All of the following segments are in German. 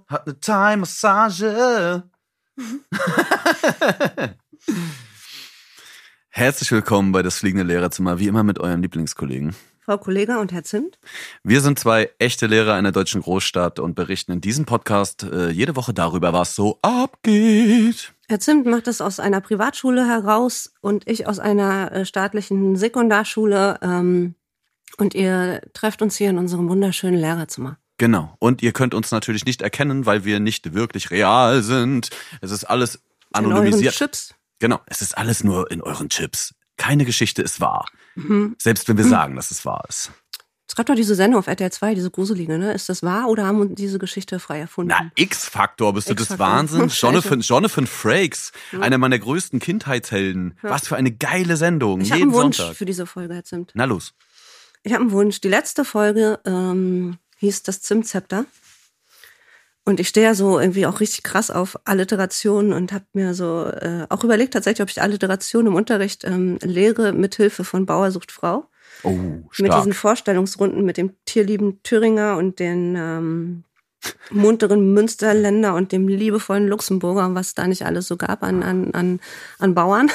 Frau hat eine Thai-Massage. Herzlich willkommen bei das fliegende Lehrerzimmer, wie immer mit euren Lieblingskollegen. Frau Kollege und Herr Zimt. Wir sind zwei echte Lehrer einer deutschen Großstadt und berichten in diesem Podcast äh, jede Woche darüber, was so abgeht. Herr Zimt macht das aus einer Privatschule heraus und ich aus einer äh, staatlichen Sekundarschule. Ähm, und ihr trefft uns hier in unserem wunderschönen Lehrerzimmer. Genau. Und ihr könnt uns natürlich nicht erkennen, weil wir nicht wirklich real sind. Es ist alles anonymisiert. In euren Chips. Genau. Es ist alles nur in euren Chips. Keine Geschichte ist wahr. Mhm. Selbst wenn wir mhm. sagen, dass es wahr ist. Es gab doch diese Sendung auf RTL 2, diese gruselige, ne? Ist das wahr oder haben wir diese Geschichte frei erfunden? Na, X-Faktor, bist du des Wahnsinns? Jonathan, Jonathan Frakes, ja. einer meiner größten Kindheitshelden. Ja. Was für eine geile Sendung. Ich habe einen Wunsch Sonntag. für diese Folge, Herr Zimt. Na los. Ich habe einen Wunsch. Die letzte Folge ähm, hieß das Zimtzepter. Und ich stehe ja so irgendwie auch richtig krass auf Alliterationen und habe mir so äh, auch überlegt tatsächlich, ob ich Alliteration im Unterricht ähm, lehre mit Hilfe von Bauersucht Frau. Oh, stark. Mit diesen Vorstellungsrunden mit dem tierlieben Thüringer und den ähm, munteren Münsterländer und dem liebevollen Luxemburger, was da nicht alles so gab an, an, an, an Bauern.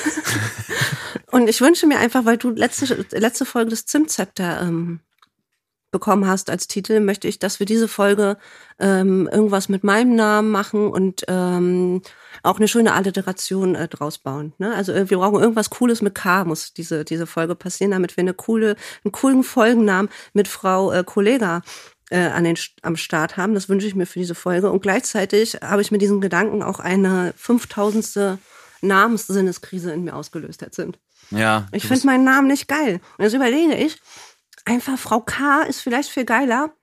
und ich wünsche mir einfach, weil du letzte, letzte Folge des Zimtzepter ähm, bekommen hast als Titel, möchte ich, dass wir diese Folge ähm, irgendwas mit meinem Namen machen und ähm, auch eine schöne Alliteration äh, draus bauen. Ne? Also äh, wir brauchen irgendwas Cooles mit K, muss diese, diese Folge passieren, damit wir eine coole, einen coolen Folgennamen mit Frau äh, Kollega äh, an den, am Start haben. Das wünsche ich mir für diese Folge. Und gleichzeitig habe ich mit diesen Gedanken auch eine 5000. Namenssinniskrise in mir ausgelöst, Zimt. Ja. Ich finde meinen Namen nicht geil. Und jetzt überlege ich, einfach Frau K. ist vielleicht viel geiler.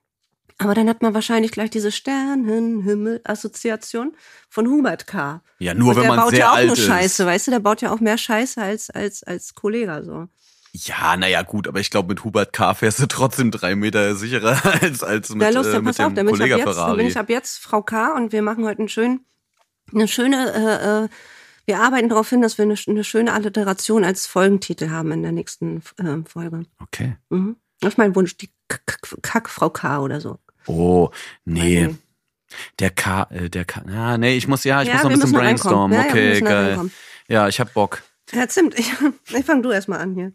Aber dann hat man wahrscheinlich gleich diese Sternenhimmel-Assoziation von Hubert K. Ja, nur Und wenn man sehr alt ist. Der baut ja auch nur Scheiße, weißt du? Der baut ja auch mehr Scheiße als, als, als Kollege, so. Ja, naja, gut, aber ich glaube, mit Hubert K. fährst du trotzdem drei Meter sicherer als, als mit, ja, los, äh, mit dem auf, Kollege Ferrari. Dann bin ich ab jetzt Frau K. und wir machen heute einen schönen, eine schöne, äh, äh, wir arbeiten darauf hin, dass wir eine, eine schöne Alliteration als Folgentitel haben in der nächsten äh, Folge. Okay. Mhm. Das ist mein Wunsch, die Kackfrau K oder so. Oh, nee. Der K, äh, der K, ja, nee, ich muss, ja, ich ja, muss noch ein bisschen brainstormen. Ja, okay, geil. Ja, ich hab Bock. Ja, Zimt, ich, ich fang du erstmal an hier.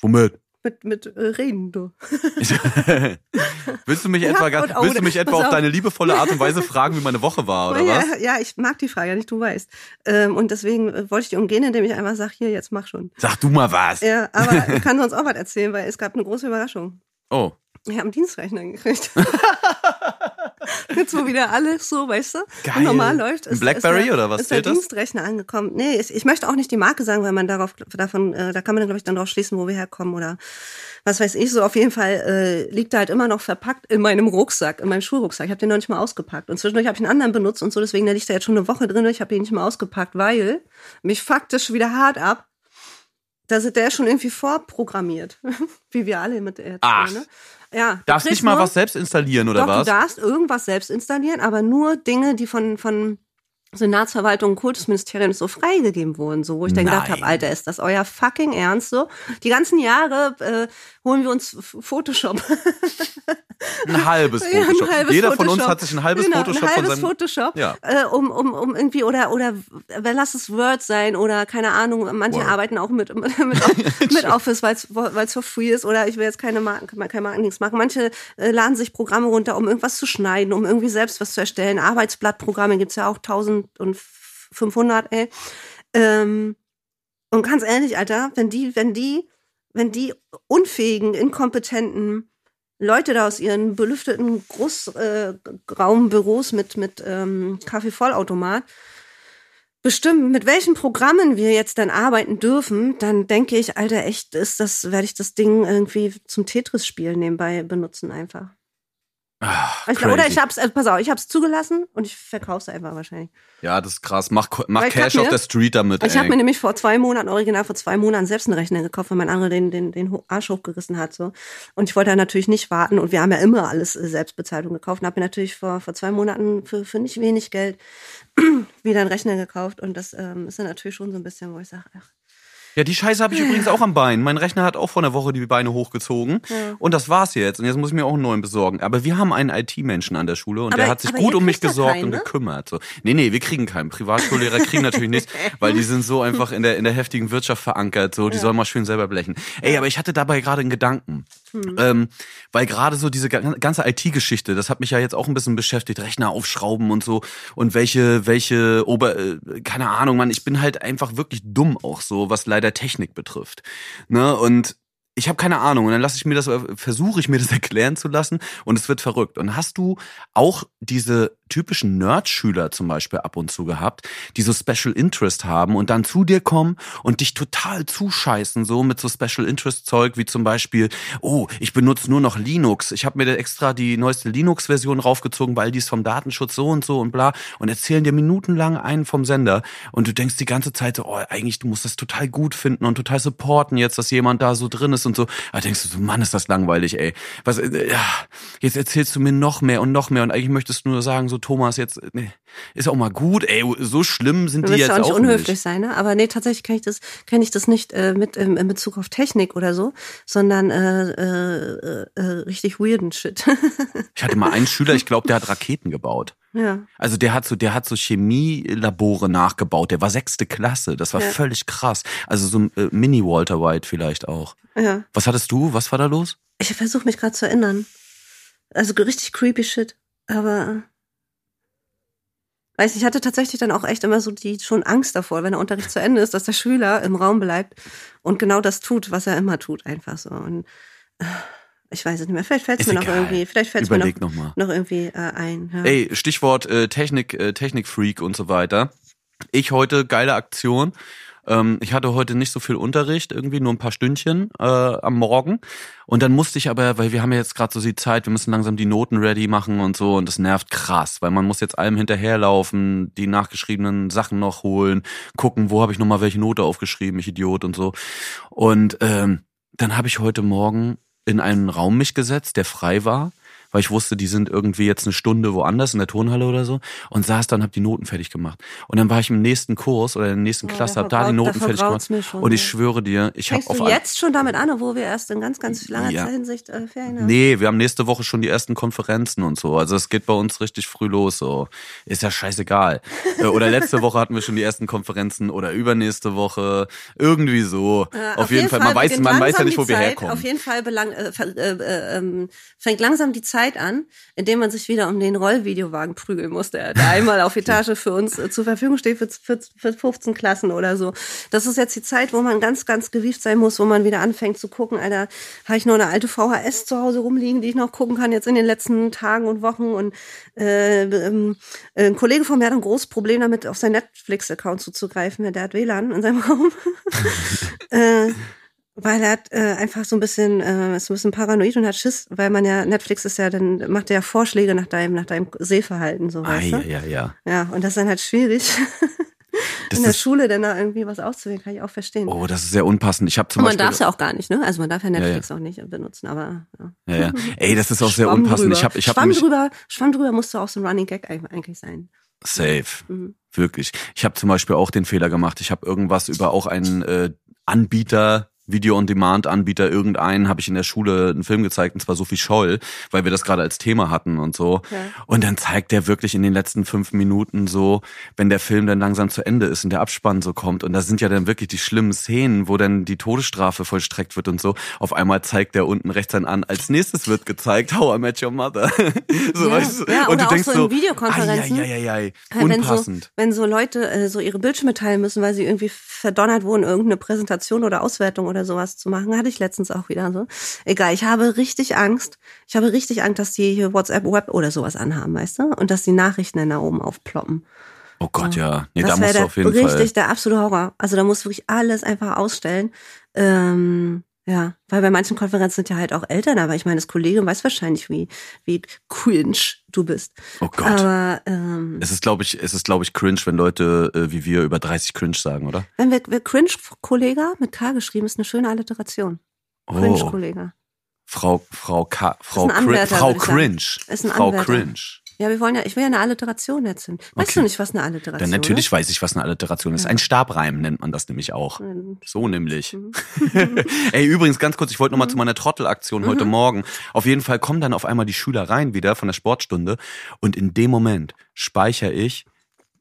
Womit? Mit, mit äh, Reden, du. willst du mich etwa, ja, willst du mich etwa auf, auf, deine liebevolle Art und Weise fragen, wie meine Woche war, oder ja, was? Ja, ich mag die Frage nicht, du weißt. Ähm, und deswegen äh, wollte ich die umgehen, indem ich einfach sage, hier, jetzt mach schon. Sag du mal was. Ja, aber ich kann sonst auch was erzählen, weil es gab eine große Überraschung. Oh. Habe einen Dienstrechner gekriegt. Jetzt, wo wieder alles so, weißt du, Geil. normal läuft. Ist, Blackberry ist der, oder was? Ist der das? Dienstrechner angekommen. Nee, ich, ich, möchte auch nicht die Marke sagen, weil man darauf, davon, äh, da kann man dann, glaube ich, dann drauf schließen, wo wir herkommen oder was weiß ich. So auf jeden Fall äh, liegt er halt immer noch verpackt in meinem Rucksack, in meinem Schulrucksack. Ich habe den noch nicht mal ausgepackt. Und zwischendurch habe ich einen anderen benutzt und so, deswegen der liegt er jetzt schon eine Woche drin. Ich habe ihn nicht mal ausgepackt, weil mich faktisch wieder hart ab. Da ist der schon irgendwie vorprogrammiert, wie wir alle mit der Ach. Ne? Ja, darfst nicht mal nur, was selbst installieren oder doch, was? Du darfst irgendwas selbst installieren, aber nur Dinge, die von von Senatsverwaltung und Kultusministerium so freigegeben wurden, so wo ich dann Nein. gedacht habe, Alter, ist das euer fucking Ernst so? Die ganzen Jahre äh, holen wir uns Photoshop. Ein halbes Photoshop. Ja, ein halbes Jeder Photoshop. von uns hat sich ein halbes genau, Photoshop ein halbes von seinem Photoshop, ja. äh, um, um, um irgendwie oder oder lass es Word sein oder keine Ahnung. Manche Word. arbeiten auch mit mit, mit, mit Office, weil es for free ist oder ich will jetzt keine Marken, kein Marketing machen. Manche äh, laden sich Programme runter, um irgendwas zu schneiden, um irgendwie selbst was zu erstellen. Arbeitsblattprogramme gibt's ja auch 1500, ey. Ähm, und ganz ehrlich, Alter, wenn die, wenn die, wenn die unfähigen, inkompetenten Leute da aus ihren belüfteten Großraumbüros äh, mit, mit ähm, Kaffeevollautomat bestimmen, mit welchen Programmen wir jetzt dann arbeiten dürfen, dann denke ich, Alter, echt ist das, werde ich das Ding irgendwie zum Tetris-Spielen nebenbei benutzen einfach. Ach, ich, oder ich hab's, also pass auf, ich hab's zugelassen und ich verkauf's einfach wahrscheinlich. Ja, das ist krass. Mach, mach Cash auf der Street damit. Ich habe mir nämlich vor zwei Monaten, original vor zwei Monaten selbst einen Rechner gekauft, weil mein anderer den, den, den Arsch hochgerissen hat. so Und ich wollte natürlich nicht warten und wir haben ja immer alles äh, selbst bezahlt und gekauft und habe mir natürlich vor, vor zwei Monaten für, für nicht wenig Geld wieder einen Rechner gekauft und das ähm, ist dann natürlich schon so ein bisschen, wo ich sage, ach, Ja, die Scheiße habe ich übrigens auch am Bein. Mein Rechner hat auch vor einer Woche die Beine hochgezogen. Ja. Und das war's jetzt. Und jetzt muss ich mir auch einen neuen besorgen. Aber wir haben einen IT-Menschen an der Schule und aber, der hat sich gut um mich gesorgt keinen, ne? und gekümmert. So. Nee, nee, wir kriegen keinen. Privatschullehrer kriegen natürlich nichts, weil die sind so einfach in der, in der heftigen Wirtschaft verankert. So, die ja. sollen mal schön selber blechen. Ey, aber ich hatte dabei gerade einen Gedanken. Hm. Ähm, weil gerade so diese ganze IT-Geschichte, das hat mich ja jetzt auch ein bisschen beschäftigt. Rechner aufschrauben und so. Und welche, welche Ober, äh, keine Ahnung, man, ich bin halt einfach wirklich dumm auch so, was leider Technik betrifft. Ne? Und ich habe keine Ahnung und dann lasse ich mir das versuche ich mir das erklären zu lassen und es wird verrückt und hast du auch diese typischen Nerd-Schüler zum Beispiel ab und zu gehabt, die so Special Interest haben und dann zu dir kommen und dich total zuscheißen, so mit so Special Interest Zeug wie zum Beispiel, oh, ich benutze nur noch Linux. Ich habe mir da extra die neueste Linux-Version raufgezogen, weil die ist vom Datenschutz so und so und bla und erzählen dir minutenlang einen vom Sender und du denkst die ganze Zeit so, oh, eigentlich du musst das total gut finden und total supporten jetzt, dass jemand da so drin ist und so. Da denkst du so, Mann, ist das langweilig, ey. Was, äh, ja, jetzt erzählst du mir noch mehr und noch mehr und eigentlich möchtest du nur sagen so, Thomas, jetzt nee, ist auch mal gut, ey, so schlimm sind die jetzt auch, nicht unhöflich nicht. sein, ne? Aber nee, tatsächlich kenne ich das, kenne ich das nicht äh, mit ähm, in Bezug auf Technik oder so, sondern äh, äh, äh, richtig weirden Shit. ich hatte mal einen Schüler, ich glaube, der hat Raketen gebaut. Ja. Also der hat so, der hat so Chemielabore nachgebaut. Der war sechste Klasse. Das war ja. völlig krass. Also so ein äh, Mini Walter White vielleicht auch. Ja. Was hattest du? Was war da los? Ich versuche mich gerade zu erinnern. Also richtig creepy Shit. Aber weiß ich hatte tatsächlich dann auch echt immer so die schon Angst davor, wenn der Unterricht zu Ende ist, dass der Schüler im Raum bleibt und genau das tut, was er immer tut, einfach so. Und äh, ich weiß es nicht mehr. Vielleicht fällt es mir egal. noch irgendwie, vielleicht fällt es mir noch, noch, noch, irgendwie äh, ein. Ja. Ey, Stichwort äh, Technik, äh, Technikfreak und so weiter. Ich heute geile Aktion. Ähm, ich hatte heute nicht so viel Unterricht, irgendwie nur ein paar Stündchen äh, am Morgen. Und dann musste ich aber, weil wir haben ja jetzt gerade so die Zeit, wir müssen langsam die Noten ready machen und so. Und das nervt krass, weil man muss jetzt allem hinterherlaufen, die nachgeschriebenen Sachen noch holen, gucken, wo habe ich nochmal welche Note aufgeschrieben, ich Idiot und so. Und ähm, dann habe ich heute Morgen in einen Raum mich gesetzt, der frei war weil ich wusste, die sind irgendwie jetzt eine Stunde woanders in der Turnhalle oder so und saß dann, hab die Noten fertig gemacht. Und dann war ich im nächsten Kurs oder in der nächsten Klasse, hab da die Noten fertig gemacht. Schon, und ich schwöre dir, ich habe auf du jetzt schon damit an, wo wir erst in ganz, ganz langer ja. Hinsicht äh, Ferien haben? Nee, wir haben nächste Woche schon die ersten Konferenzen und so. Also es geht bei uns richtig früh los. So ist ja scheißegal. Äh, oder letzte Woche hatten wir schon die ersten Konferenzen oder übernächste Woche irgendwie so. Äh, auf, auf, jeden Fall, Fall man weiß, man weiß ja nicht, wo wir herkommen. Auf jeden Fall belang, äh, äh, äh, ähm, fängt langsam die Zeit Zeit an, in dem man sich wieder um den Rollvideowagen prügeln muss, der, einmal auf Etage für uns äh, zur Verfügung steht für, für, für 15 Klassen oder so. Das ist jetzt die Zeit, wo man ganz, ganz gewieft sein muss, wo man wieder anfängt zu gucken, Alter, habe ich noch eine alte VHS zu Hause rumliegen, die ich noch gucken kann jetzt in den letzten Tagen und Wochen und äh, ähm, ein Kollege von mir hat ein großes Problem damit, auf seinen Netflix-Account zuzugreifen. Der hat WLAN in seinem Raum. äh, weil er hat äh, einfach so ein bisschen äh, ist ein bisschen paranoid und hat Schiss, weil man ja Netflix ist ja dann macht er ja Vorschläge nach deinem nach deinem Sehverhalten so weißt ah, ja, ja ja ja und das ist dann halt schwierig das in der Schule dann da irgendwie was auszuwählen kann ich auch verstehen oh das ist sehr unpassend ich habe zum und man Beispiel darf es ja auch gar nicht ne also man darf ja Netflix ja, ja. auch nicht benutzen aber ja. ja ja ey das ist auch sehr unpassend drüber. ich habe ich habe Schwamm drüber Schwamm drüber musste auch so ein Running Gag eigentlich sein Safe. Mhm. Wirklich. Ich habe zum Beispiel auch den Fehler gemacht. Ich habe irgendwas über auch einen äh, Anbieter Video-on-Demand-Anbieter irgendeinen habe ich in der Schule einen Film gezeigt, und zwar Sophie Scholl, weil wir das gerade als Thema hatten und so. Ja. Und dann zeigt der wirklich in den letzten fünf Minuten so, wenn der Film dann langsam zu Ende ist und der Abspann so kommt. Und da sind ja dann wirklich die schlimmen Szenen, wo dann die Todesstrafe vollstreckt wird und so. Auf einmal zeigt der unten rechts dann an, als nächstes wird gezeigt, How I Met Your Mother. so, ja, weißt du? ja, und du denkst so, in Videokonferenzen, ai, ai, ai, ai, unpassend. Wenn so, wenn so Leute äh, so ihre Bildschirme teilen müssen, weil sie irgendwie verdonnert wurden, irgendeine Präsentation oder Auswertung oder sowas zu machen. Hatte ich letztens auch wieder so. Egal, ich habe richtig Angst. Ich habe richtig Angst, dass die hier WhatsApp Web oder sowas anhaben, weißt du? Und dass die Nachrichten dann da oben aufploppen. Oh Gott, so. ja. Nee, das da musst du auf jeden richtig, Fall. Richtig, der absolute Horror. Also da musst du wirklich alles einfach ausstellen. Ähm, ja, weil bei manchen Konferenzen sind ja halt auch Eltern, aber ich meine, das Kollegium weiß wahrscheinlich, wie, wie cringe du bist. Oh Gott. Aber ähm, es ist, glaube ich, es ist, glaube ich, cringe, wenn Leute äh, wie wir über 30 cringe sagen, oder? Wenn wir, wir Cringe-Kollege mit K geschrieben ist eine schöne Alliteration. Cringe-Kollege. Frau, Frau K, Frau, Anwärter, Frau Cringe. Frau. Cringe. Ja, wir wollen ja, ich will ja eine Alliteration erzählen. Weißt okay. du nicht, was eine Alliteration Dann natürlich ist? weiß ich, was eine Alliteration ist. Ja. Ein Stabreim nennt man das nämlich auch. Mhm. So nämlich. Mhm. Ey, übrigens ganz kurz, ich wollte nochmal mhm. zu meiner Trottelaktion heute mhm. Morgen. Auf jeden Fall kommen dann auf einmal die Schüler rein wieder von der Sportstunde und in dem Moment speichere ich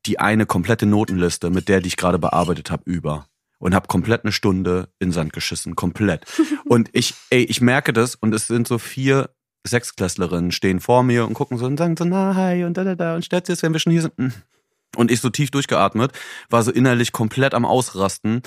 die eine komplette Notenliste mit der, die ich gerade bearbeitet habe, über und habe komplett eine Stunde in Sand geschissen, komplett. und ich, ey, ich merke das und es sind so vier Sechsklässlerinnen stehen vor mir und gucken so und sagen so, na, hi und da, da, da und stellt sich, wenn wir schon hier sind. Hm. Und ich so tief durchgeatmet, war so innerlich komplett am Ausrasten.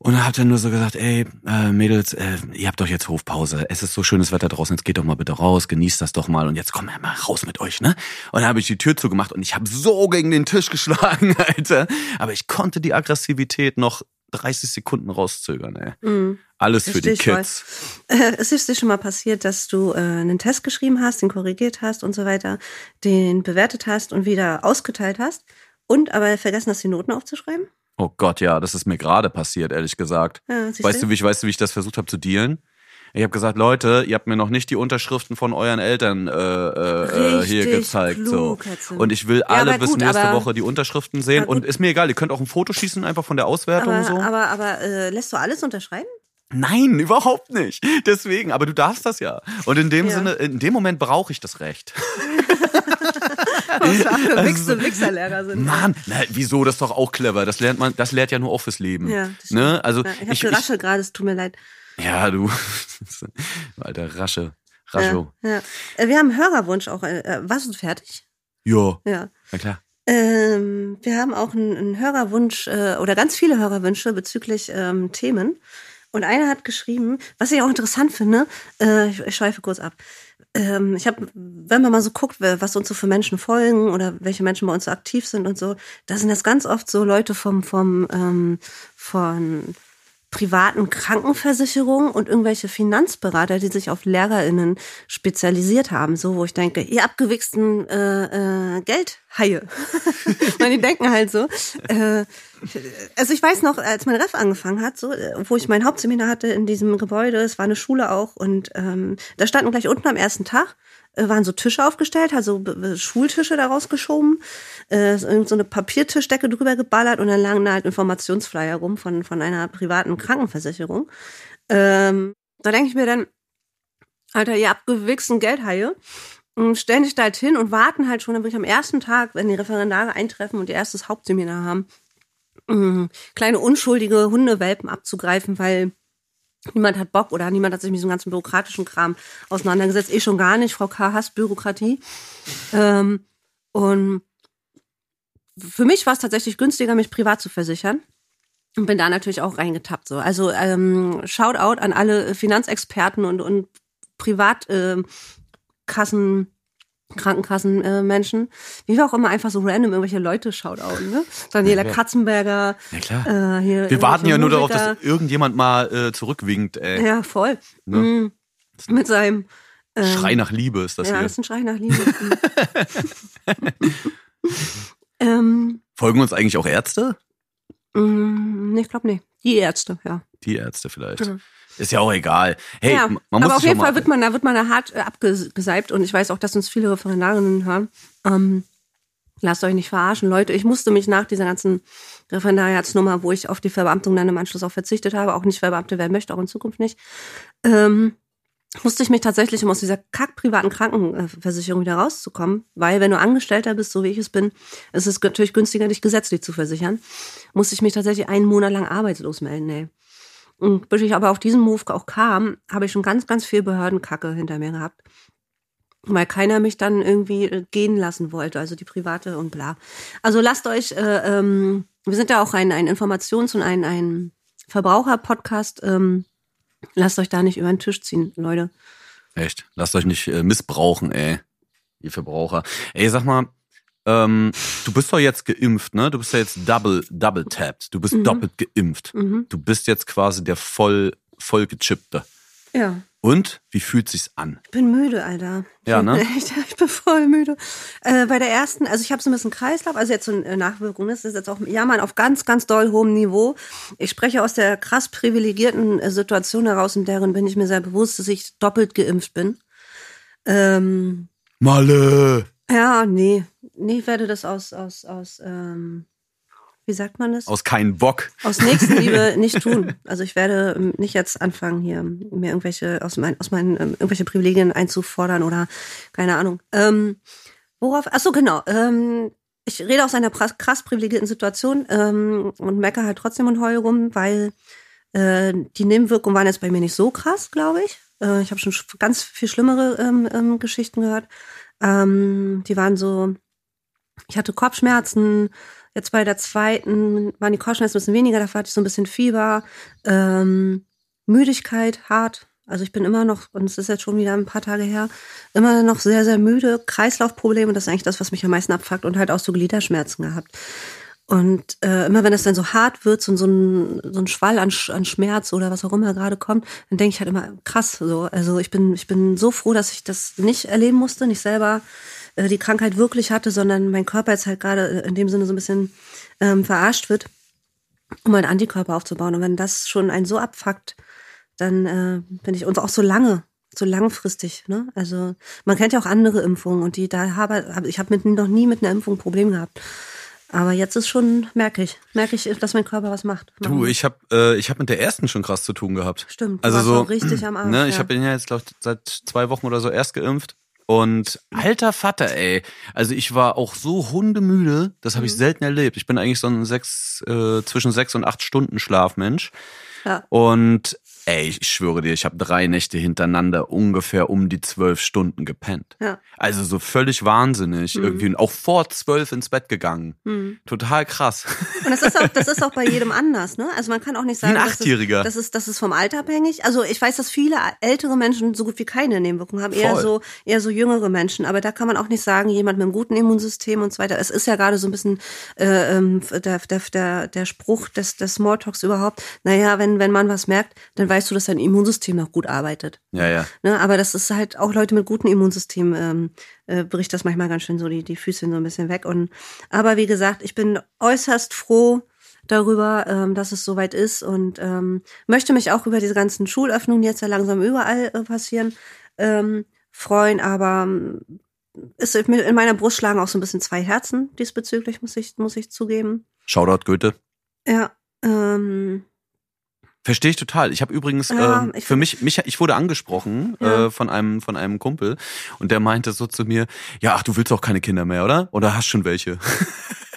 Und hab dann nur so gesagt, ey, äh, Mädels, äh, ihr habt doch jetzt Hofpause. Es ist so schönes Wetter draußen, jetzt geht doch mal bitte raus, genießt das doch mal und jetzt kommen wir mal raus mit euch, ne? Und dann habe ich die Tür zugemacht und ich habe so gegen den Tisch geschlagen, Alter. Aber ich konnte die Aggressivität noch 30 Sekunden rauszögern, ey. Mhm. Alles für die Kids. Äh, es ist dir schon mal passiert, dass du äh, einen Test geschrieben hast, den korrigiert hast und so weiter, den bewertet hast und wieder ausgeteilt hast und aber vergessen hast, die Noten aufzuschreiben? Oh Gott, ja, das ist mir gerade passiert, ehrlich gesagt. Ja, weißt du, wie ich, weißt du, wie ich das versucht habe zu dealen? Ich habe gesagt, Leute, ihr habt mir noch nicht die Unterschriften von euren Eltern äh, äh, hier gezeigt. Klug, so. Und ich will alle ja, bis gut, nächste Woche die Unterschriften sehen. Und ist mir egal, ihr könnt auch ein Foto schießen, einfach von der Auswertung aber, so. Aber, aber äh, lässt du alles unterschreiben? Nein, überhaupt nicht. Deswegen, aber du darfst das ja. Und in dem ja. Sinne, in dem Moment brauche ich das Recht. Was für also, Wichserlehrer sind. Mann, na, wieso? Das ist doch auch clever. Das lernt man, das lehrt ja nur auch fürs Leben. Ja, ne? Also ja, ich habe geraschelt gerade, es tut mir leid. Ja, du, alter Rasche, Rascho. Ja, ja. Äh, wir haben einen Hörerwunsch auch. Äh, warst du fertig? Jo. Ja. Na klar. Ähm, wir haben auch einen, einen Hörerwunsch äh, oder ganz viele Hörerwünsche bezüglich ähm, Themen. Und einer hat geschrieben, was ich auch interessant finde, äh, ich, ich schweife kurz ab. Ähm, ich habe, wenn man mal so guckt, was uns so für Menschen folgen oder welche Menschen bei uns so aktiv sind und so, da sind das ganz oft so Leute vom, vom, ähm, von privaten Krankenversicherungen und irgendwelche Finanzberater, die sich auf LehrerInnen spezialisiert haben. So, wo ich denke, ihr abgewichsten äh, äh, Geldhaie. Weil die denken halt so. Äh, also ich weiß noch, als mein Ref angefangen hat, so, wo ich mein Hauptseminar hatte in diesem Gebäude, es war eine Schule auch, und ähm, da standen gleich unten am ersten Tag waren so Tische aufgestellt, also Schultische daraus geschoben, äh, so eine Papiertischdecke drüber geballert und dann lagen da halt Informationsflyer rum von, von einer privaten Krankenversicherung. Ähm, da denke ich mir dann, Alter, ihr abgewichsten Geldhaie, stellen sich da halt hin und warten halt schon, dann bin ich am ersten Tag, wenn die Referendare eintreffen und ihr erstes Hauptseminar haben, kleine unschuldige Hundewelpen abzugreifen, weil Niemand hat Bock oder niemand hat sich mit diesem ganzen bürokratischen Kram auseinandergesetzt. Ich schon gar nicht. Frau K. hasst Bürokratie. Ähm, und für mich war es tatsächlich günstiger, mich privat zu versichern. Und bin da natürlich auch reingetappt. So. Also ähm, Shoutout an alle Finanzexperten und, und Privatkassen. Äh, Krankenkassenmenschen, äh, wie wir auch immer einfach so random irgendwelche Leute shoutouten, ne? Daniela ja, Katzenberger. Ja klar. Äh, hier wir warten ja nur darauf, dass irgendjemand mal äh, zurückwinkt, ey. Ja, voll. Ne? Mhm. Mit seinem ähm, Schrei nach Liebe ist das ja, hier. Ja, das ist ein Schrei nach Liebe. ähm, Folgen uns eigentlich auch Ärzte? Mm, nee, ich glaube nicht. Die Ärzte, ja. Die Ärzte vielleicht. Mhm. Ist ja auch egal. Hey, ja, man muss aber auf jeden Fall wird man da wird man da hart äh, abgeseibt und ich weiß auch, dass uns viele Referendarinnen hören. Ähm, lasst euch nicht verarschen, Leute. Ich musste mich nach dieser ganzen Referendariatsnummer, wo ich auf die Verbeamtung dann im Anschluss auch verzichtet habe, auch nicht Verbeamte werden möchte, auch in Zukunft nicht, ähm, musste ich mich tatsächlich, um aus dieser kack privaten Krankenversicherung wieder rauszukommen, weil wenn du Angestellter bist, so wie ich es bin, ist es natürlich günstiger, dich gesetzlich zu versichern, musste ich mich tatsächlich einen Monat lang arbeitslos melden, ey. Und bis ich aber auf diesen Move auch kam, habe ich schon ganz, ganz viel Behördenkacke hinter mir gehabt. Weil keiner mich dann irgendwie äh, gehen lassen wollte, also die private und bla. Also lasst euch, äh, ähm, wir sind ja auch ein, ein Informations- und ein, ein Verbraucher-Podcast. Ähm, lasst euch da nicht über den Tisch ziehen, Leute. Echt? Lasst euch nicht äh, missbrauchen, ey. Ihr Verbraucher. Ey, sag mal, ähm, du bist doch jetzt geimpft, ne? Du bist ja jetzt double, double tapped. Du bist mhm. doppelt geimpft. Mhm. Du bist jetzt quasi der voll, voll gechippte. Ja. Und wie fühlt sich's an? Ich bin müde, Alter. Ja, ne? Echt, ich bin voll müde. Äh, bei der ersten, also ich habe so ein bisschen Kreislauf, also jetzt so eine Nachwirkung, das ist jetzt auch Jammern auf ganz, ganz doll hohem Niveau. Ich spreche aus der krass privilegierten äh, Situation heraus, in deren bin ich mir sehr bewusst, dass ich doppelt geimpft bin. Ähm, Malle! Ja, nee. Nee, ich werde das aus, aus, aus, ähm, wie sagt man das? Aus keinen Bock. Aus Nächstenliebe nicht tun. Also ich werde ähm, nicht jetzt anfangen, hier mir irgendwelche, aus, mein, aus meinen, ähm, irgendwelche Privilegien einzufordern oder keine Ahnung. Ähm, worauf, ach so, genau. Ähm, ich rede aus einer krass privilegierten Situation ähm, und meckere halt trotzdem und heul rum, weil äh, die Nebenwirkungen waren jetzt bei mir nicht so krass, glaube ich. Äh, ich habe schon ganz viel schlimmere ähm, ähm, Geschichten gehört. Ähm, die waren so, ich hatte Kopfschmerzen, jetzt bei der zweiten waren die Kopfschmerzen ein bisschen weniger, da hatte ich so ein bisschen Fieber, ähm, Müdigkeit, hart. Also ich bin immer noch, und es ist jetzt schon wieder ein paar Tage her, immer noch sehr, sehr müde, Kreislaufprobleme, das ist eigentlich das, was mich am meisten abfuckt und halt auch so Gliederschmerzen gehabt. Und äh, immer wenn es dann so hart wird, so, so, ein, so ein Schwall an, an Schmerz oder was auch immer gerade kommt, dann denke ich halt immer, krass, so. Also ich bin, ich bin so froh, dass ich das nicht erleben musste, nicht selber äh, die Krankheit wirklich hatte, sondern mein Körper jetzt halt gerade in dem Sinne so ein bisschen ähm, verarscht wird, um einen Antikörper aufzubauen. Und wenn das schon einen so abfuckt, dann äh, bin ich uns auch so lange so langfristig, ne? Also man kennt ja auch andere Impfungen und die da habe ich habe mit noch nie mit einer Impfung ein Problem gehabt. Aber jetzt ist schon, merke ich, merke ich, dass mein Körper was macht. Du, ich habe äh, ich hab mit der ersten schon krass zu tun gehabt. Stimmt, also so richtig am Arsch. Ne, ich ja. habe ihn ja jetzt glaub, seit zwei Wochen oder so erst geimpft. Und alter Vater, ey. Also ich war auch so hundemüde, das habe ich mhm. selten erlebt. Ich bin eigentlich so ein sechs, äh, zwischen sechs und acht Stunden Schlafmensch. Ja. Und Ey, ich schwöre dir, ich habe drei Nächte hintereinander ungefähr um die zwölf Stunden gepennt. Ja. Also so völlig wahnsinnig mhm. irgendwie. Und auch vor zwölf ins Bett gegangen. Mhm. Total krass. Und das ist, auch, das ist auch bei jedem anders, ne? Also man kann auch nicht sagen, ein Achtjähriger. Das ist, das ist vom Alter abhängig. Also ich weiß, dass viele ältere Menschen so gut wie keine Nebenwirkungen haben. Eher so, eher so jüngere Menschen. Aber da kann man auch nicht sagen, jemand mit einem guten Immunsystem und so weiter. Es ist ja gerade so ein bisschen äh, ähm, der, der, der, der Spruch des, des Smalltalks überhaupt. Naja, wenn, wenn man was merkt, dann weiß weißt du, dass dein Immunsystem noch gut arbeitet. Ja, ja. Ne, aber das ist halt auch Leute mit gutem Immunsystem ähm, äh, bricht das manchmal ganz schön so die, die Füße so ein bisschen weg. Und aber wie gesagt, ich bin äußerst froh darüber, ähm, dass es soweit ist und ähm, möchte mich auch über diese ganzen Schulöffnungen, die jetzt ja langsam überall äh, passieren, ähm, freuen. Aber ähm, ist in meiner Brust schlagen auch so ein bisschen zwei Herzen diesbezüglich, muss ich, muss ich zugeben. Shoutout Goethe. Ja, ähm, Verstehe ich total. Ich habe übrigens ja, ähm, für mich, mich, ich wurde angesprochen ja. äh, von einem von einem Kumpel und der meinte so zu mir, ja, ach, du willst auch keine Kinder mehr, oder? Oder hast schon welche?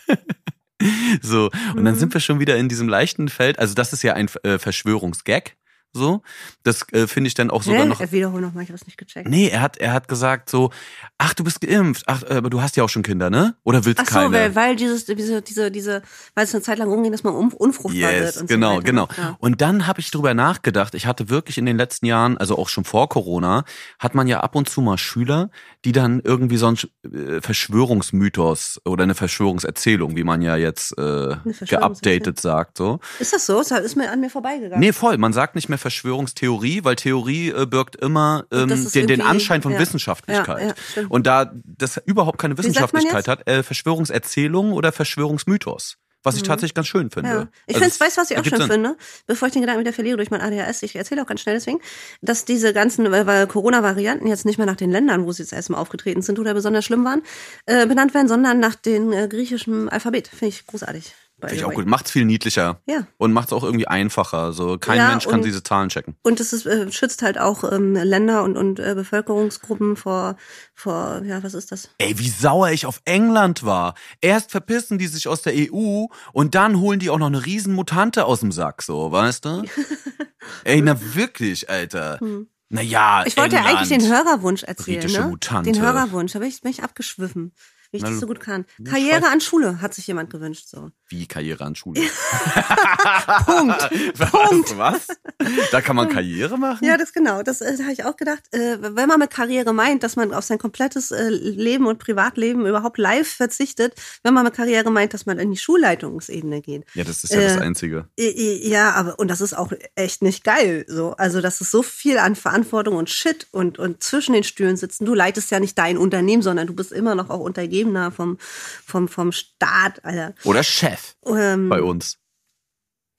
so und dann mhm. sind wir schon wieder in diesem leichten Feld. Also das ist ja ein äh, Verschwörungsgag. So, das äh, finde ich dann auch sogar Hä? noch. Er wiederholt nochmal, ich habe es nicht gecheckt. Nee, er hat, er hat gesagt so, ach, du bist geimpft, ach, äh, aber du hast ja auch schon Kinder, ne? Oder willst ach so, keine? weil, weil dieses, diese, diese, diese, weil es eine Zeit lang umging, dass man unfruchtbar yes, wird. Und genau, so genau. Ja. Und dann habe ich drüber nachgedacht. Ich hatte wirklich in den letzten Jahren, also auch schon vor Corona, hat man ja ab und zu mal Schüler, die dann irgendwie so ein äh, Verschwörungsmythos oder eine Verschwörungserzählung, wie man ja jetzt äh, geupdatet sagt, so. Ist das so? Ist mir an mir vorbeigegangen. Nee, voll. Man sagt nicht mehr Verschwörungstheorie, weil Theorie äh, birgt immer ähm, den, den Anschein von ja, Wissenschaftlichkeit. Ja, ja, und da das überhaupt keine Wissenschaftlichkeit hat, äh, Verschwörungserzählung oder Verschwörungsmythos. Was ich mhm. tatsächlich ganz schön finde. Ja. Ich also, finde, weißt du, was ich auch schön Sinn. finde? Bevor ich den Gedanken wieder verliere durch mein ADHS, ich erzähle auch ganz schnell deswegen, dass diese ganzen Corona-Varianten jetzt nicht mehr nach den Ländern, wo sie jetzt erstmal aufgetreten sind oder besonders schlimm waren, äh, benannt werden, sondern nach dem äh, griechischen Alphabet. Finde ich großartig. Finde ich auch gut. Macht's viel niedlicher. Ja. Und macht's auch irgendwie einfacher. So kein ja, Mensch kann diese Zahlen checken. Und es ist, äh, schützt halt auch ähm, Länder und, und äh, Bevölkerungsgruppen vor, vor, ja, was ist das? Ey, wie sauer ich auf England war. Erst verpissen die sich aus der EU und dann holen die auch noch eine Riesenmutante aus dem Sack, so, weißt du? Ey, na wirklich, Alter. Hm. Naja, Ich wollte England, ja eigentlich den Hörerwunsch erzählen, britische ne? Mutante. Den Hörerwunsch, aber ich bin ich abgeschwiffen wie ich Na, das so gut kann. Karriere an Schule hat sich jemand gewünscht. So. Wie Karriere an Schule? Punkt. Was? Punkt. Was? Da kann man Karriere machen? Ja, das genau. Das äh, habe ich auch gedacht. Äh, wenn man mit Karriere meint, dass man auf sein komplettes äh, Leben und Privatleben überhaupt live verzichtet, wenn man mit Karriere meint, dass man in die Schulleitungsebene geht. Ja, das ist ja das äh, Einzige. Ja, aber und das ist auch echt nicht geil. So, also das ist so viel an Verantwortung und Shit und und zwischen den Stühlen sitzen. Du leitest ja nicht dein Unternehmen, sondern du bist immer noch auch untergeben Untergebener vom, vom, vom Staat, Alter. Oder Chef ähm, bei uns.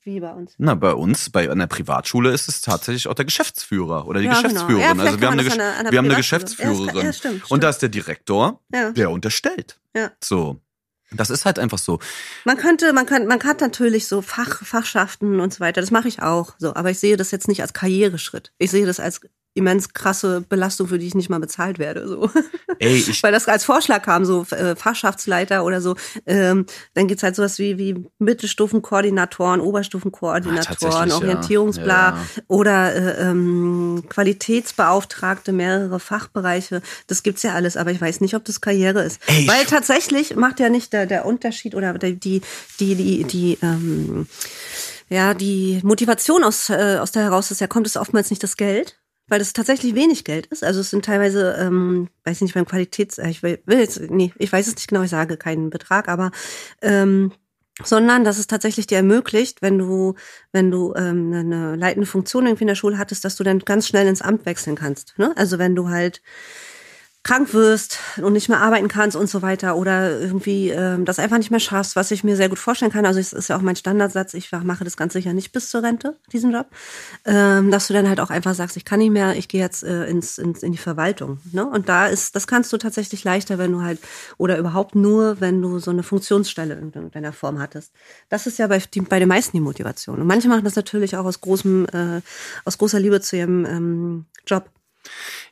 Wie bei uns? Na, bei uns, bei einer Privatschule ist es tatsächlich auch der Geschäftsführer oder die ja, genau. Geschäftsführerin. Genau. Ja, also wir haben eine, eine, eine wir haben eine Geschäftsführerin. Ja, stimmt, stimmt. Und da ist der Direktor, der unterstellt. Ja. So. Das ist halt einfach so. Man könnte, man kann, man kann natürlich so Fach, Fachschaften und so weiter. Das mache ich auch. So, aber ich sehe das jetzt nicht als Karriereschritt. Ich sehe das als immens krasse Belastung, für die ich nicht mal bezahlt werde. So. Ey, ich Weil das als Vorschlag kam, so äh, Fachschaftsleiter oder so. Ähm, dann gibt's halt sowas wie, wie Mittelstufenkoordinatoren, Oberstufenkoordinatoren, ah, Orientierungsbla ja. ja. oder äh, ähm, Qualitätsbeauftragte, mehrere Fachbereiche. Das gibt's ja alles, aber ich weiß nicht, ob das Karriere ist. Ey, Weil tatsächlich macht ja nicht der, der Unterschied oder die, die, die, die, die ähm, ja, die Motivation aus, äh, aus der heraus, dass ja kommt, ist oftmals nicht das Geld, weil das tatsächlich wenig Geld ist. Also es sind teilweise, ähm, weiß ich nicht beim Qualitäts, äh, ich will, will jetzt, nee, ich weiß es nicht genau, ich sage keinen Betrag, aber ähm, sondern dass es tatsächlich dir ermöglicht, wenn du, wenn du ähm, eine leitende Funktion irgendwie in der Schule hattest, dass du dann ganz schnell ins Amt wechseln kannst. Ne? Also wenn du halt krank wirst und nicht mehr arbeiten kannst und so weiter oder irgendwie ähm, das einfach nicht mehr schaffst, was ich mir sehr gut vorstellen kann. Also es ist ja auch mein Standardsatz, ich mache das ganz sicher nicht bis zur Rente, diesen Job, ähm, dass du dann halt auch einfach sagst, ich kann nicht mehr, ich gehe jetzt äh, ins, ins, in die Verwaltung. Ne? Und da ist, das kannst du tatsächlich leichter, wenn du halt, oder überhaupt nur, wenn du so eine Funktionsstelle in deiner Form hattest. Das ist ja bei, die, bei den meisten die Motivation. Und manche machen das natürlich auch aus großem, äh, aus großer Liebe zu ihrem ähm, Job.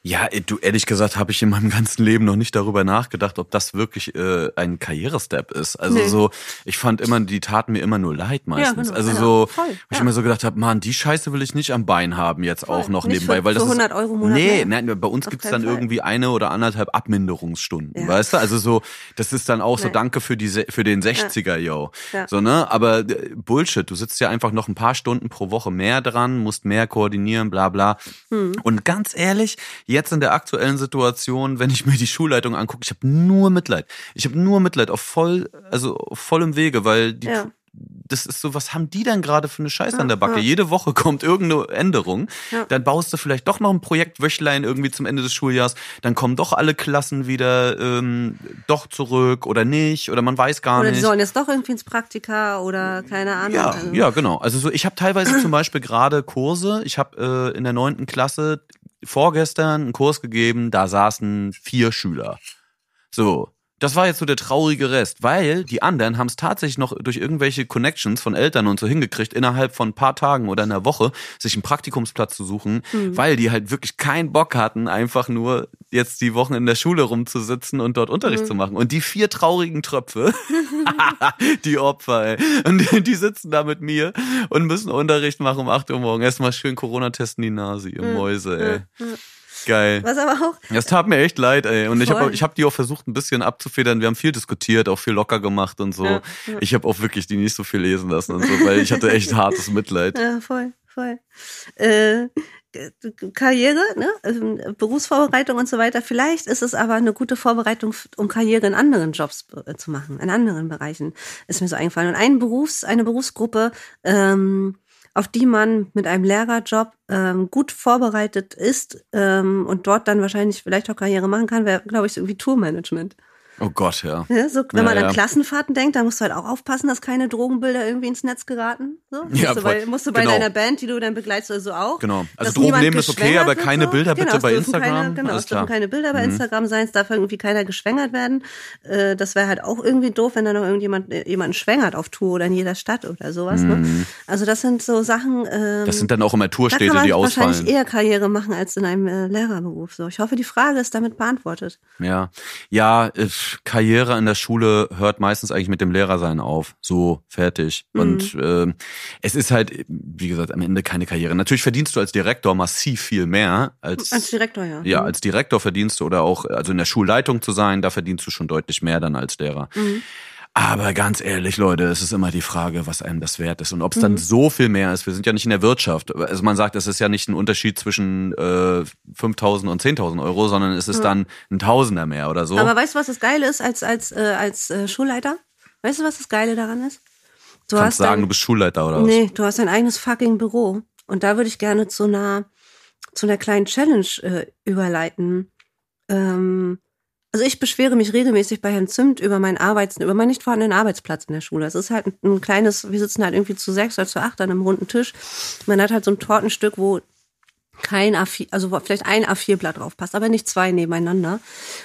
Ja, äh, du ehrlich gesagt habe ich in meinem ganzen Leben noch nicht darüber nachgedacht, ob das wirklich äh, ein Karrierestep ist. Also nee. so, ich fand immer, die taten mir immer nur leid meistens. Ja, genau, also so, voll, wo ich immer so gedacht habe, man, die Scheiße will ich nicht am Bein haben jetzt voll. auch noch nicht nebenbei, für, weil das für 100 Euro Monat Nee, nein, bei uns Auf gibt's dann Fall. irgendwie eine oder anderthalb Abminderungsstunden, ja. weißt du? Also so, das ist dann auch nee. so Danke für die für den 60er, yo. Ja. So, ne? Aber äh, Bullshit, du sitzt ja einfach noch ein paar Stunden pro Woche mehr dran, musst mehr koordinieren, bla bla. Hm. Und ganz ehrlich, jetzt in der aktuellen Situation, wenn ich mir die Schulleitung angucke, ich habe nur Mitleid. Ich habe nur Mitleid auf voll, also auf vollem Wege, weil die ja das ist so, was haben die denn gerade für eine Scheiße ja, an der Backe? Ja. Jede Woche kommt irgendeine Änderung. Dann baust du vielleicht doch noch ein Projektwöchlein irgendwie zum Ende des Schuljahres. Dann kommen doch alle Klassen wieder ähm, doch zurück oder nicht oder man weiß gar oder nicht. Oder die sollen jetzt doch irgendwie ins Praktika oder keine Ahnung. Ja, also. ja genau. Also so, ich habe teilweise zum Beispiel gerade Kurse. Ich habe äh, in der neunten Klasse vorgestern einen Kurs gegeben, da saßen vier Schüler. So, das war jetzt so der traurige Rest, weil die anderen haben es tatsächlich noch durch irgendwelche Connections von Eltern und so hingekriegt, innerhalb von ein paar Tagen oder einer Woche sich einen Praktikumsplatz zu suchen, mhm. weil die halt wirklich keinen Bock hatten, einfach nur jetzt die Wochen in der Schule rumzusitzen und dort Unterricht mhm. zu machen. Und die vier traurigen Tröpfe, die Opfer, ey. Und die, sitzen da mit mir und müssen Unterricht machen um 8 Uhr morgen. Erstmal schön Corona testen die Nase, ihr mhm. Mäuse, ey. Geil. Was aber auch. Das tat mir echt leid, ey. Und Voll. ich habe ich hab die auch versucht, ein bisschen abzufedern. Wir haben viel diskutiert, auch viel locker gemacht und so. Ja, ja. Ich habe auch wirklich die nicht so viel lesen lassen und so, weil ich hatte echt hartes Mitleid. Ja, voll, voll. Äh, Karriere, ne? Also, Berufsvorbereitung und so weiter. Vielleicht ist es aber eine gute Vorbereitung, um Karriere in anderen Jobs äh, zu machen, in anderen Bereichen. Ist mir so eingefallen. Und ein Berufs, eine Berufsgruppe, ähm, auf die man mit einem Lehrerjob ähm, gut vorbereitet ist ähm, und dort dann wahrscheinlich vielleicht auch Karriere machen kann, wäre, glaube ich, irgendwie Tourmanagement. Oh Gott, ja. ja so, wenn ja, man an ja. Klassenfahrten denkt, da musst du halt auch aufpassen, dass keine Drogenbilder irgendwie ins Netz geraten. So? Ja, musst, du bei, musst du bei genau. deiner Band, die du dann begleitest, also auch. Genau. Also Drogen nehmen ist okay, aber keine so. Bilder bitte genau, bei Instagram. Keine, genau, es dürfen keine Bilder bei mhm. Instagram sein, es darf irgendwie keiner geschwängert werden. Äh, das wäre halt auch irgendwie doof, wenn da noch irgendjemand äh, jemanden schwängert auf Tour oder in jeder Stadt oder sowas. Ne? Mhm. Ne? Also das sind so Sachen. Ähm, das sind dann auch immer Tourstädte, da die ausfallen. wahrscheinlich eher Karriere machen als in einem äh, Lehrerberuf. So, ich hoffe, die Frage ist damit beantwortet. Ja, ja, äh, Karriere in der Schule hört meistens eigentlich mit dem Lehrersein auf. So, fertig. Mhm. Und äh, es ist halt, wie gesagt, am Ende keine Karriere. Natürlich verdienst du als Direktor massiv viel mehr als. Als Direktor, ja. Ja, mhm. als Direktor verdienst du oder auch, also in der Schulleitung zu sein, da verdienst du schon deutlich mehr dann als Lehrer. Mhm. Aber ganz ehrlich, Leute, es ist immer die Frage, was einem das wert ist und ob es dann mhm. so viel mehr ist. Wir sind ja nicht in der Wirtschaft. Also man sagt, es ist ja nicht ein Unterschied zwischen äh, 5.000 und 10.000 Euro, sondern es ist ja. dann ein Tausender mehr oder so. Aber weißt du, was das Geile ist als als äh, als äh, Schulleiter? Weißt du, was das Geile daran ist? Du Kannst hast sagen, dein, du bist Schulleiter oder was? Nee, du hast dein eigenes fucking Büro und da würde ich gerne zu einer zu einer kleinen Challenge äh, überleiten. Ähm, Also ich beschwere mich regelmäßig bei Herrn Zimt über meinen Arbeits, über meinen nicht vorhandenen Arbeitsplatz in der Schule. Es ist halt ein kleines, wir sitzen halt irgendwie zu sechs oder zu acht an einem runden Tisch. Man hat halt so ein Tortenstück, wo kein A4, also vielleicht ein A4-Blatt drauf passt, aber nicht zwei nebeneinander.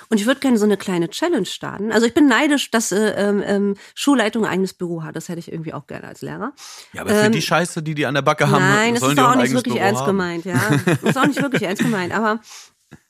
Und ich würde gerne so eine kleine Challenge starten. Also ich bin neidisch, dass äh, ähm, Schulleitung ein eigenes Büro hat. Das hätte ich irgendwie auch gerne als Lehrer. Ja, aber für ähm, die Scheiße, die die an der Backe haben, nein, sollen das ist auch, auch nicht wirklich Büro ernst haben. gemeint. Ja, das ist auch nicht wirklich ernst gemeint. Aber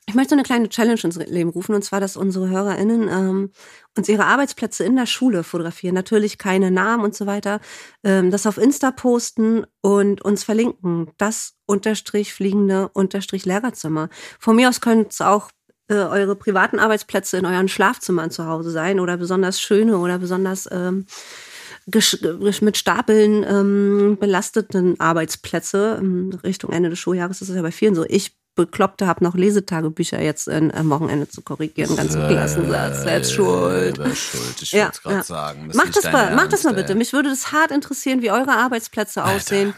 ich möchte eine kleine Challenge ins Leben rufen, und zwar, dass unsere HörerInnen ähm, uns ihre Arbeitsplätze in der Schule fotografieren. Natürlich keine Namen und so weiter. Ähm, das auf Insta posten und uns verlinken. Das unterstrich fliegende unterstrich Lehrerzimmer. Von mir aus könnt es auch äh, eure privaten Arbeitsplätze in euren Schlafzimmern zu Hause sein oder besonders schöne oder besonders ähm, mit Stapeln ähm, belasteten Arbeitsplätze. Ähm, Richtung Ende des Schuljahres ist es ja bei vielen so. Ich Bekloppte habe noch Lesetagebücher jetzt in, am Wochenende zu korrigieren, ganz im Klassensatz. Selbst schuld. schuld. Ich ja, gerade ja. sagen. Mach das, mal, mach das mal bitte. Mich würde das hart interessieren, wie eure Arbeitsplätze Alter. aussehen.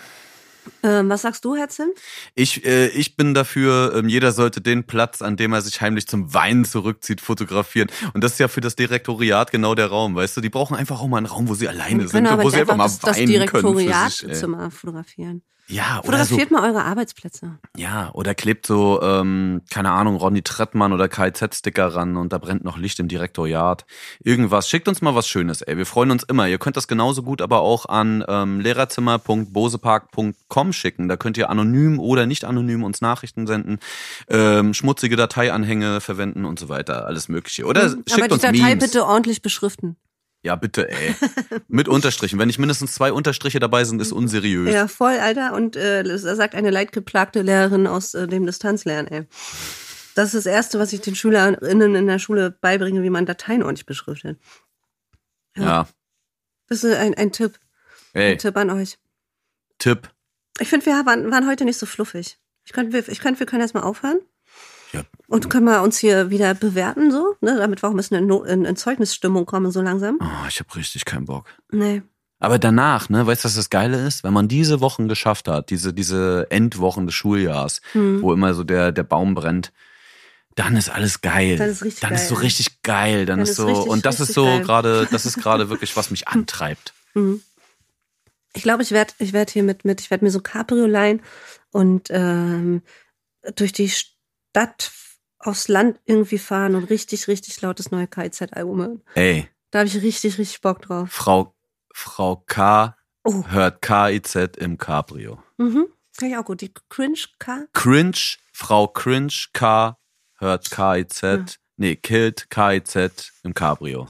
Ähm, was sagst du, Herr Zim? Ich, äh, ich bin dafür, ähm, jeder sollte den Platz, an dem er sich heimlich zum Weinen zurückzieht, fotografieren. Und das ist ja für das Direktoriat genau der Raum, weißt du? Die brauchen einfach auch mal einen Raum, wo sie alleine sind, wo sie einfach mal das, weinen das. Direktoriatzimmer fotografieren. Ja, oder Fotografiert so, mal eure Arbeitsplätze. Ja, oder klebt so, ähm, keine Ahnung, Ronny Trettmann oder KZ-Sticker ran und da brennt noch Licht im Direktoriat. Irgendwas. Schickt uns mal was Schönes, ey. Wir freuen uns immer. Ihr könnt das genauso gut aber auch an ähm, lehrerzimmer.bosepark.com schicken. Da könnt ihr anonym oder nicht anonym uns Nachrichten senden, ähm, schmutzige Dateianhänge verwenden und so weiter. Alles Mögliche. Oder mhm, schickt aber uns die Datei Memes. bitte ordentlich beschriften. Ja, bitte, ey. Mit Unterstrichen. Wenn nicht mindestens zwei Unterstriche dabei sind, ist unseriös. Ja, voll, Alter. Und äh, das sagt eine leidgeplagte Lehrerin aus äh, dem Distanzlernen, ey. Das ist das Erste, was ich den SchülerInnen in der Schule beibringe, wie man Dateien ordentlich beschriftet. Ja. ja. Das ist ein, ein Tipp. Ey. Ein Tipp an euch. Tipp. Ich finde, wir waren, waren heute nicht so fluffig. Ich könnte, ich könnte, wir können erstmal aufhören. Und können wir uns hier wieder bewerten, so, ne? damit wir auch ein bisschen in, in, in Zeugnisstimmung kommen, so langsam. Oh, ich habe richtig keinen Bock. Nee. Aber danach, ne, weißt du, was das Geile ist? Wenn man diese Wochen geschafft hat, diese, diese Endwochen des Schuljahrs, hm. wo immer so der, der Baum brennt, dann ist alles geil. Dann ist richtig Dann geil. ist so richtig geil. Dann, dann ist so, richtig, und das ist so gerade, das ist gerade wirklich, was mich antreibt. Mhm. Ich glaube, ich werde, ich werde hier mit, mit, ich werde mir so Cabrio leihen und ähm, durch die Stadt aufs Land irgendwie fahren und richtig, richtig lautes neue KIZ-Album hören. Ey. Da habe ich richtig, richtig Bock drauf. Frau, Frau K oh. hört KIZ im Cabrio. Mhm. Kann ich auch gut. Die Cringe K? Cringe, Frau Cringe K hört KIZ. Ja. Nee, killt KIZ im Cabrio.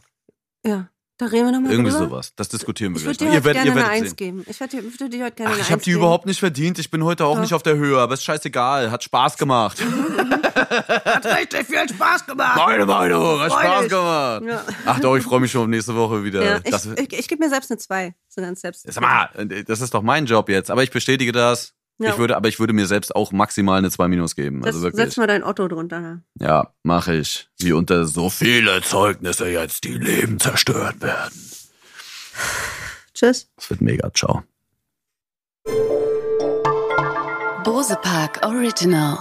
Ja. Da reden wir nochmal Irgendwie drüber. sowas. Das diskutieren wir ich gleich noch. Ich würde dir heute gerne eine Eins geben. Ich würde dir, dir heute gerne Ach, eine ich habe die geben. überhaupt nicht verdient. Ich bin heute auch Doch. nicht auf der Höhe, aber ist scheißegal. Hat Spaß gemacht. hat richtig viel Spaß gemacht. Meine Meinung, hat Spaß gemacht. Ja. Ach doch, ich freue mich schon auf nächste Woche wieder. Ja, ich, ich, ich gebe mir selbst eine Zwei. So ganz selbst. Sag mal, das ist doch mein Job jetzt. Aber ich bestätige das. Ja. Ich würde, aber ich würde mir selbst auch maximal eine 2 minus geben. Also wirklich. Setz mal dein Otto drunter. Ja, mache ich. Wie unter so viele Zeugnisse jetzt die Leben zerstört werden. Tschüss. Es wird mega. Ciao. Bose Park Original.